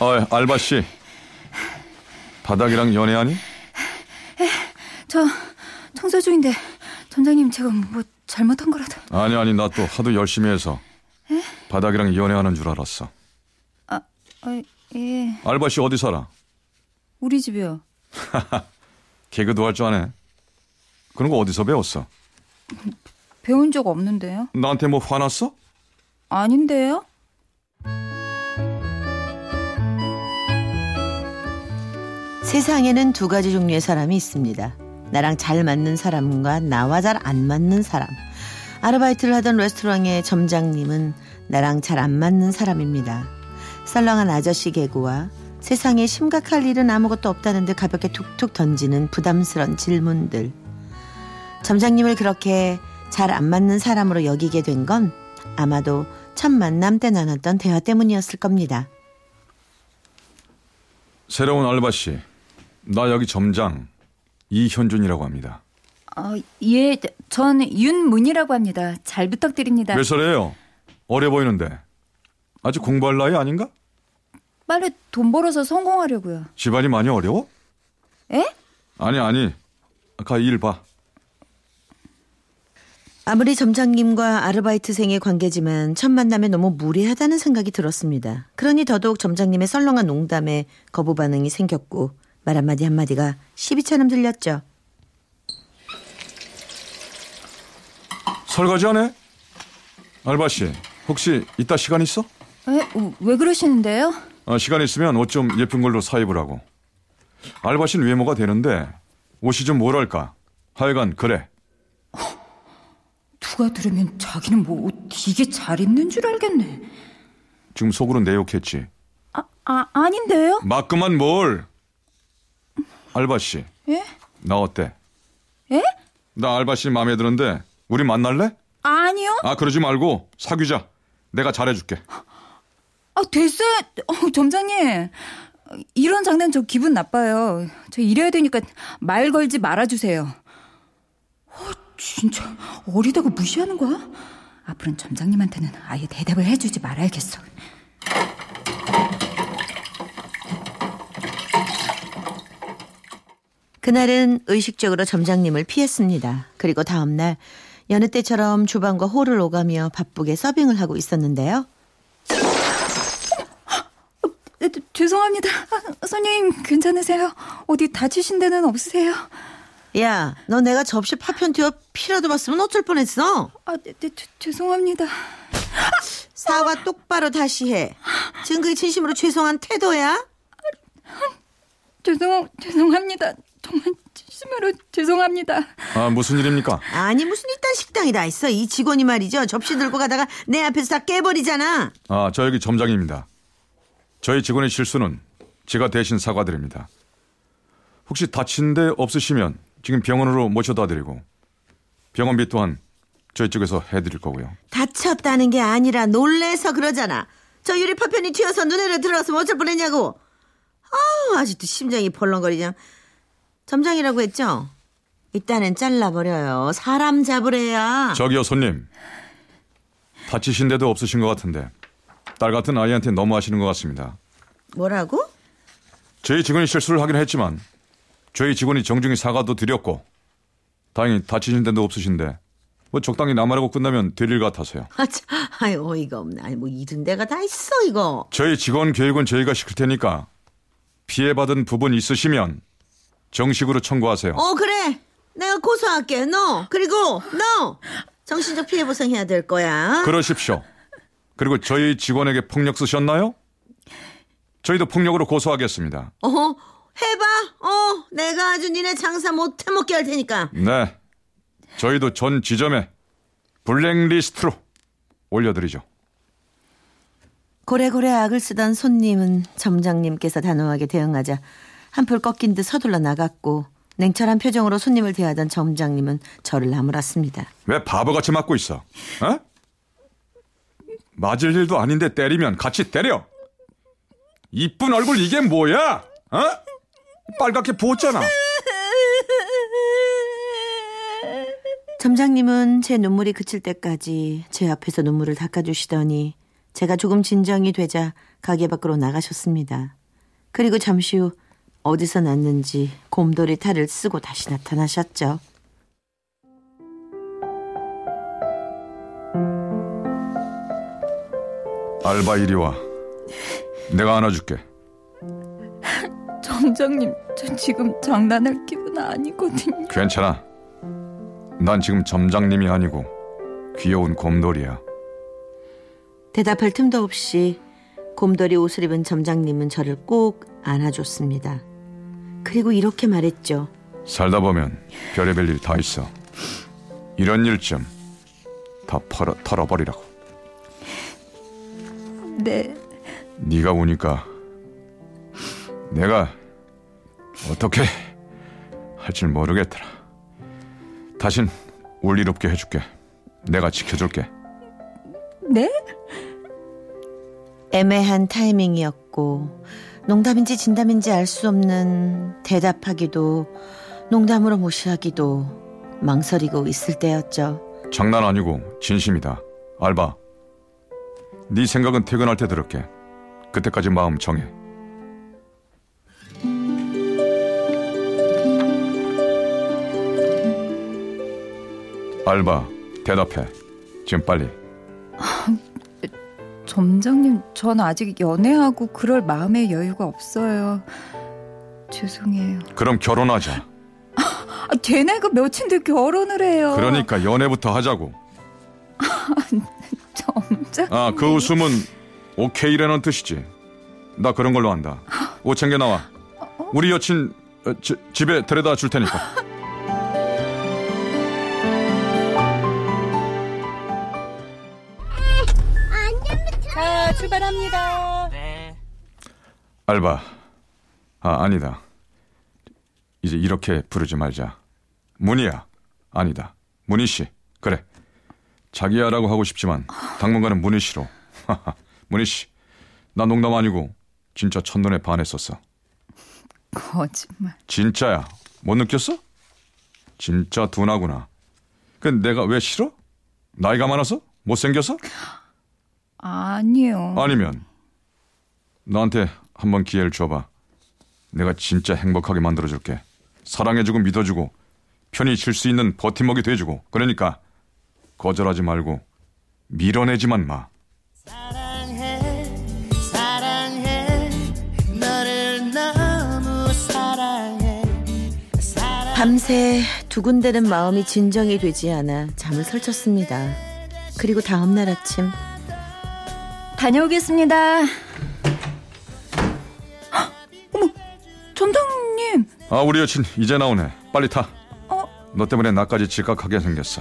어, 알바 씨. 바닥이랑 연애하니? 저 청소 중인데 전장님 제가 뭐 잘못한 거라도 아니 아니 나 또 하도 열심히 해서 바닥이랑 연애하는 줄 알았어. 아, 아, 예 알바 씨 어디 살아? 우리 집이요 개그도 할 줄 아네. 그런 거 어디서 배웠어? 배운 적 없는데요 나한테 뭐 화났어? 아닌데요 세상에는 두 가지 종류의 사람이 있습니다. 나랑 잘 맞는 사람과 나와 잘 안 맞는 사람. 아르바이트를 하던 레스토랑의 점장님은 나랑 잘 안 맞는 사람입니다. 썰렁한 아저씨 개구와 세상에 심각할 일은 아무것도 없다는 듯 가볍게 툭툭 던지는 부담스런 질문들. 점장님을 그렇게 잘 안 맞는 사람으로 여기게 된 건 아마도 첫 만남 때 나눴던 대화 때문이었을 겁니다. 새로운 알바 씨. 나 여기 점장 이현준이라고 합니다. 어, 예, 전 윤문이라고 합니다 잘 부탁드립니다 몇 살이에요? 어려 보이는데. 아직 공부할 나이 아닌가? 빨리 돈 벌어서 성공하려고요 집안이 많이 어려워? 에? 아니 아니. 가일 봐. 아무리 점장님과 아르바이트생의 관계지만 첫 만남에 너무 무례하다는 생각이 들었습니다. 그러니 더더욱 점장님의 썰렁한 농담에 거부 반응이 생겼고 말 한마디 한마디가 시비처럼 들렸죠. 설거지 하네? 알바 씨. 혹시 이따 시간 있어? 에? 어, 왜 그러시는데요? 어, 시간 있으면 옷 좀 예쁜 걸로 사 입으라고. 알바 씨는 외모가 되는데 옷이 좀 뭐랄까. 하여간 그래. 누가 들으면 자기는 뭐 옷 되게 잘 입는 줄 알겠네 지금 속으로 내 욕했지. 아, 아 아닌데요? 맞그만 뭘. 알바 씨. 예? 나 어때? 예? 나 알바 씨 마음에 드는데 우리 만날래? 아니요 아 그러지 말고 사귀자. 내가 잘해줄게. 아, 됐어요. 어, 점장님. 이런 장난 저 기분 나빠요. 저 이래야 되니까 말 걸지 말아주세요. 어, 진짜 어리다고 무시하는 거야? 앞으로는 점장님한테는 아예 대답을 해주지 말아야겠어. 그날은 의식적으로 점장님을 피했습니다. 그리고 다음날 여느 때처럼 주방과 홀을 오가며 바쁘게 서빙을 하고 있었는데요. 네, 네, 죄송합니다. 아, 손님 괜찮으세요? 어디 다치신 데는 없으세요? 야, 너 내가 접시 파편 튀어 피라도 봤으면 어쩔 뻔했어. 아, 네, 네, 죄- 죄송합니다. 사과 똑바로 다시 해. 지금 그게 진심으로 죄송한 태도야? 죄송 죄송합니다. 정말 진심으로 죄송합니다. 아 무슨 일입니까? 아니 무슨 이딴 식당이 다 있어. 이 직원이 말이죠. 접시 들고 가다가 내 앞에서 다 깨버리잖아. 아 저 여기 점장입니다. 저희 직원의 실수는 제가 대신 사과드립니다. 혹시 다친 데 없으시면 지금 병원으로 모셔다 드리고 병원비 또한 저희 쪽에서 해드릴 거고요. 다쳤다는 게 아니라 놀래서 그러잖아. 저 유리 파편이 튀어서 눈에를 들어갔으면 어쩔 뻔했냐고. 아우 아직도 심장이 벌렁거리냐. 점장이라고 했죠? 이따는 잘라버려요. 사람 잡으래야. 저기요 손님. 다치신 데도 없으신 것 같은데 딸 같은 아이한테 너무 하시는 것 같습니다. 뭐라고? 저희 직원이 실수를 하긴 했지만 저희 직원이 정중히 사과도 드렸고 다행히 다치신 데도 없으신데 뭐 적당히 남아라고 끝나면 될 일 같아서요. 아, 참, 아이 어이가 없네. 아니 뭐 이런 데가 다 있어 이거. 저희 직원 교육은 저희가 시킬 테니까 피해받은 부분 있으시면 정식으로 청구하세요. 어 그래. 내가 고소할게. 너 그리고 너 정신적 피해 보상해야 될 거야. 그러십시오. 그리고 저희 직원에게 폭력 쓰셨나요? 저희도 폭력으로 고소하겠습니다. 어 해봐. 어 내가 아주 니네 장사 못 해먹게 할 테니까. 네. 저희도 전 지점에 블랙리스트로 올려드리죠. 고래고래 악을 쓰던 손님은 점장님께서 단호하게 대응하자 한풀 꺾인 듯 서둘러 나갔고 냉철한 표정으로 손님을 대하던 점장님은 저를 나무랐습니다. 왜 바보같이 맞고 있어? 어? 맞을 일도 아닌데 때리면 같이 때려. 이쁜 얼굴 이게 뭐야? 어? 빨갛게 부었잖아. 점장님은 제 눈물이 그칠 때까지 제 앞에서 눈물을 닦아주시더니 제가 조금 진정이 되자 가게 밖으로 나가셨습니다. 그리고 잠시 후 어디서 났는지 곰돌이 탈을 쓰고 다시 나타나셨죠. 알바 이리 와. 내가 안아줄게. 점장님, 저 지금 장난할 기분 아니거든요. 괜찮아. 난 지금 점장님이 아니고 귀여운 곰돌이야. 대답할 틈도 없이 곰돌이 옷을 입은 점장님은 저를 꼭 안아줬습니다. 그리고 이렇게 말했죠. 살다 보면 별의별 일 다 있어. 이런 일좀다 털어, 털어버리라고. 네, 네가 우니까 내가 어떻게 할 줄 모르겠더라. 다신 울일 없게 해줄게. 내가 지켜줄게. 네? 애매한 타이밍이었고 농담인지 진담인지 알 수 없는 대답하기도 농담으로 무시하기도 망설이고 있을 때였죠. 장난 아니고 진심이다. 알바. 네 생각은 퇴근할 때 들을게. 그때까지 마음 정해. 알바, 대답해. 지금 빨리. 점장님, 전 아직 연애하고 그럴 마음의 여유가 없어요. 죄송해요. 그럼 결혼하자. 아, 제 나이가 몇인데 결혼을 해요. 그러니까 연애부터 하자고. 점장. 아, 그 웃음은 오케이라는 뜻이지. 나 그런 걸로 한다. 옷 챙겨 나와. 우리 여친 어, 지- 집에 데려다 줄 테니까. 출발합니다. 알바. 아, 아니다. 이제 이렇게 부르지 말자. 문희야. 아니다. 문희 씨. 그래. 자기야라고 하고 싶지만 당분간은 문희 씨로. 문희 씨. 나 농담 아니고 진짜 첫눈에 반했었어. 거짓말. 진짜야. 못 느꼈어? 진짜 둔하구나. 그 내가 왜 싫어? 나이가 많아서? 못생겨서? 아니요. 아니면 나한테 한번 기회를 줘봐. 내가 진짜 행복하게 만들어줄게. 사랑해주고 믿어주고 편히 쉴 수 있는 버팀목이 돼주고 그러니까 거절하지 말고 밀어내지만 마. 사랑해, 사랑해, 너를 너무 사랑해. 사랑 밤새 두근대는 마음이 진정이 되지 않아 잠을 설쳤습니다. 그리고 다음날 아침 다녀오겠습니다. 헉, 어머, 점장님. 아 우리 여친 이제 나오네. 빨리 타. 어? 너 때문에 나까지 지각하게 생겼어.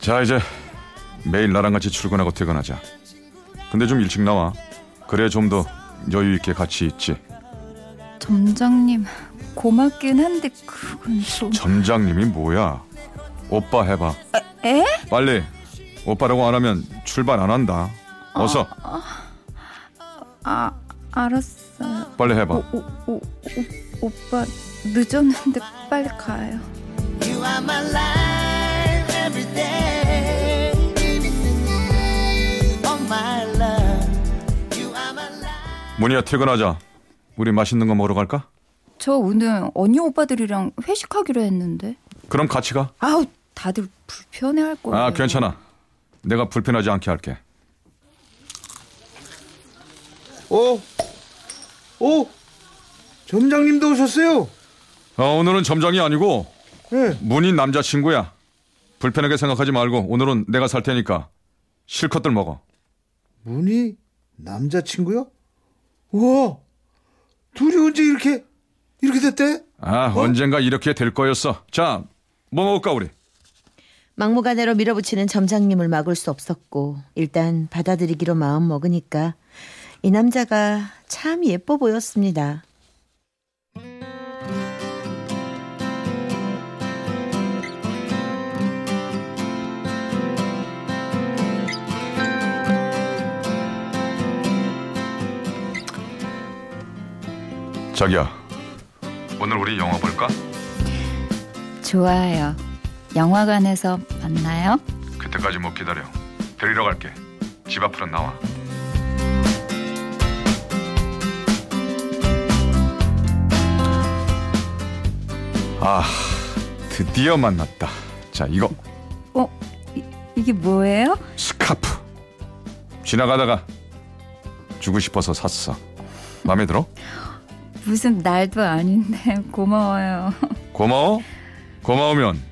자 이제 매일 나랑 같이 출근하고 퇴근하자. 근데 좀 일찍 나와. 그래 좀 더 여유 있게 같이 있지. 점장님, 고맙긴 한데 그건 좀... 점장님이 뭐야? 오빠 해봐. 에? 빨리. 오빠라고 안 하면 출발 안 한다. 어서 아, 알았어요. 빨리 해봐. 오, 오, 오, 오, 오빠 늦었는데 빨리 가요. 문희야 퇴근하자. 우리 맛있는 거 먹으러 갈까? 저 오늘 언니 오빠들이랑 회식하기로 했는데. 그럼 같이 가. 아우, 다들 불편해할 거예요. 아 괜찮아. 내가 불편하지 않게 할게. 어? 어? 점장님도 오셨어요? 어, 오늘은 점장이 아니고 예. 문희 남자친구야. 불편하게 생각하지 말고 오늘은 내가 살 테니까 실컷들 먹어. 문희 남자친구요? 우와, 둘이 언제 이렇게 이렇게 됐대? 아, 언젠가 이렇게 될 거였어. 자, 뭐 먹을까 우리? 막무가내로 밀어붙이는 점장님을 막을 수 없었고 일단 받아들이기로 마음 먹으니까 이 남자가 참 예뻐 보였습니다. 자기야, 오늘 우리 영화 볼까? 좋아요. 영화관에서 만나요. 그때까지 못 기다려. 데리러 갈게. 집 앞으로 나와. 아, 드디어 만났다. 자, 이거 어, 이, 이게 뭐예요? 스카프. 지나가다가 주고 싶어서 샀어. 마음에 들어? 무슨 날도 아닌데 고마워요. 고마워? 고마우면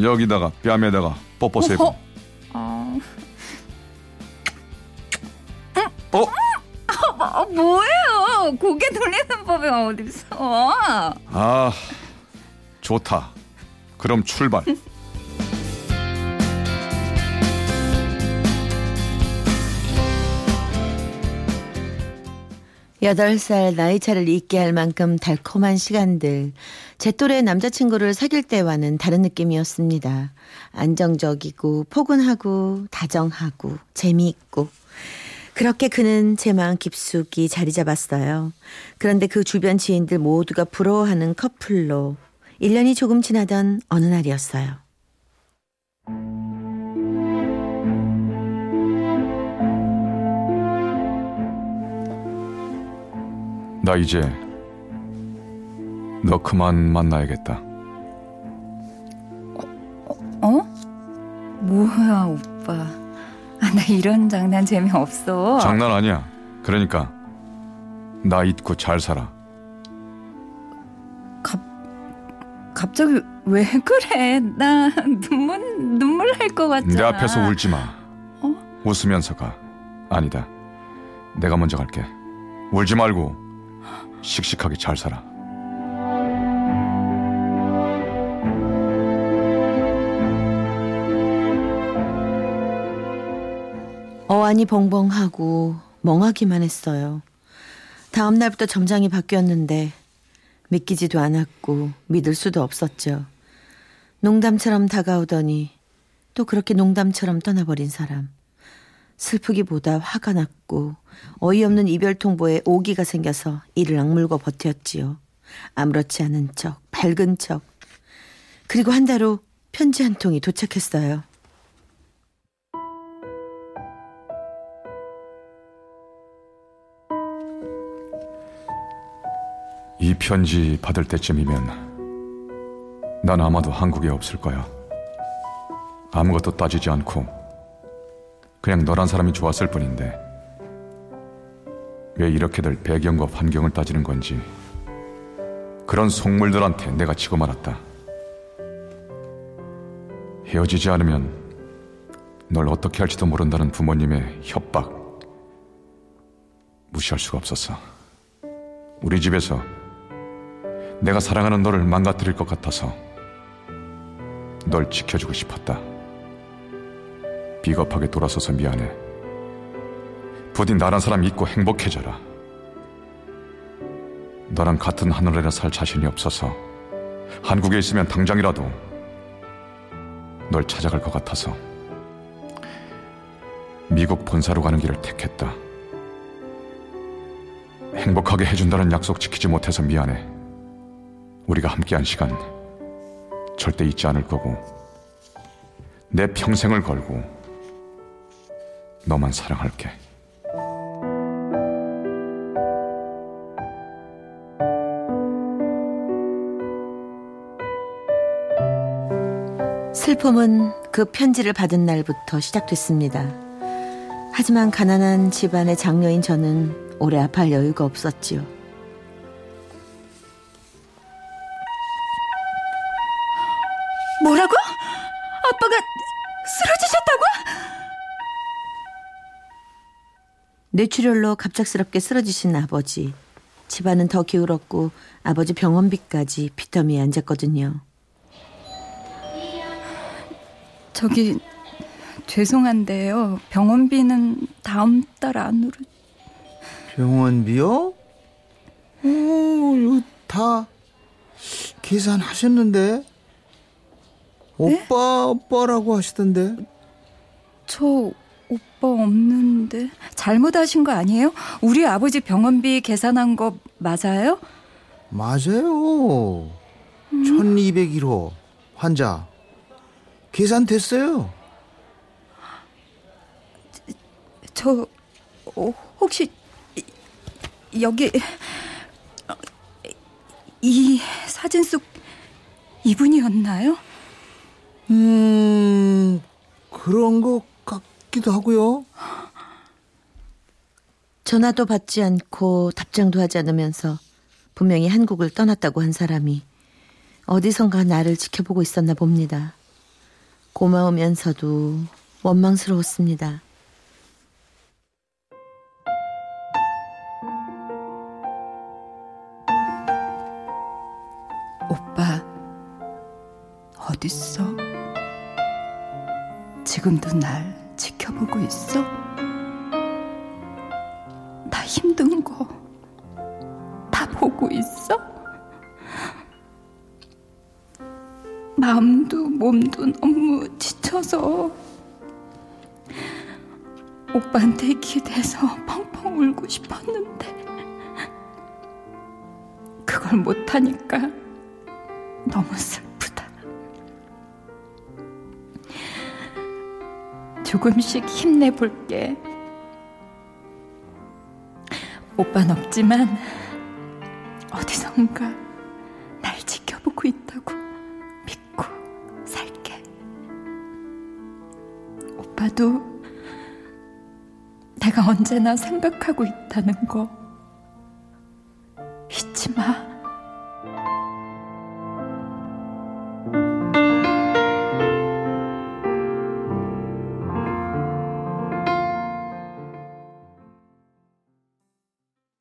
여기다가 뺨에다가 뽀뽀 세고. 어, 어? 아, 뭐예요? 고개 돌리는 법이 어딨어? 아, 좋다. 그럼 출발. 여덟 살 나이 차를 잊게 할 만큼 달콤한 시간들. 제 또래 남자친구를 사귈 때와는 다른 느낌이었습니다. 안정적이고 포근하고 다정하고 재미있고. 그렇게 그는 제 마음 깊숙이 자리 잡았어요. 그런데 그 주변 지인들 모두가 부러워하는 커플로 1년이 조금 지나던 어느 날이었어요. 나 이제 너 그만 만나야겠다. 어? 뭐야 오빠? 아, 나 이런 장난 재미없어. 장난 아니야. 그러니까 나 잊고 잘 살아. 갑자기 왜 그래? 나 눈물 눈물 날 것 같잖아. 내 앞에서 울지 마. 어? 웃으면서 가. 아니다. 내가 먼저 갈게. 울지 말고 씩씩하게 잘 살아. 어안이 벙벙하고 멍하기만 했어요. 다음 날부터 점장이 바뀌었는데 믿기지도 않았고 믿을 수도 없었죠. 농담처럼 다가오더니 또 그렇게 농담처럼 떠나버린 사람. 슬프기보다 화가 났고 어이없는 이별 통보에 오기가 생겨서 이를 악물고 버텼지요. 아무렇지 않은 척, 밝은 척. 그리고 한 달 후 편지 한 통이 도착했어요. 이 편지 받을 때쯤이면 난 아마도 한국에 없을 거야. 아무것도 따지지 않고 그냥 너란 사람이 좋았을 뿐인데 왜 이렇게들 배경과 환경을 따지는 건지 그런 속물들한테 내가 지고 말았다. 헤어지지 않으면 널 어떻게 할지도 모른다는 부모님의 협박 무시할 수가 없었어. 우리 집에서 내가 사랑하는 너를 망가뜨릴 것 같아서 널 지켜주고 싶었다. 비겁하게 돌아서서 미안해. 부디 나란 사람 잊고 행복해져라. 너랑 같은 하늘에나 살 자신이 없어서 한국에 있으면 당장이라도 널 찾아갈 것 같아서 미국 본사로 가는 길을 택했다. 행복하게 해준다는 약속 지키지 못해서 미안해. 우리가 함께한 시간 절대 잊지 않을 거고 내 평생을 걸고 너만 사랑할게. 슬픔은 그 편지를 받은 날부터 시작됐습니다. 하지만 가난한 집안의 장녀인 저는 오래 아파할 여유가 없었지요. 뇌출혈로 갑작스럽게 쓰러지신 아버지. 집안은 더 기울었고 아버지 병원비까지 빚더미에 앉았거든요. 저기 죄송한데요. 병원비는 다음 달 안으로 병원비요? 어, 이거 다 계산하셨는데? 오빠, 오빠라고 하시던데? 저 오빠 없는데 잘못하신 거 아니에요? 우리 아버지 병원비 계산한 거 맞아요? 맞아요. 1201호 환자. 계산됐어요. 저 어, 혹시 이- 여기 어, 이 사진 속 이분이었나요? 음, 그런 것 같 기도 하고요. 전화도 받지 않고 답장도 하지 않으면서 분명히 한국을 떠났다고 한 사람이 어디선가 나를 지켜보고 있었나 봅니다. 고마우면서도 원망스러웠습니다. 오빠 어딨어? 지금도 날 지켜보고 있어? 나 힘든 거 다 보고 있어? 마음도 몸도 너무 지쳐서 오빠한테 기대서 펑펑 울고 싶었는데 그걸 못하니까 너무 슬 조금씩 힘내볼게. 오빠는 없지만 어디선가 날 지켜보고 있다고 믿고 살게. 오빠도 내가 언제나 생각하고 있다는 거.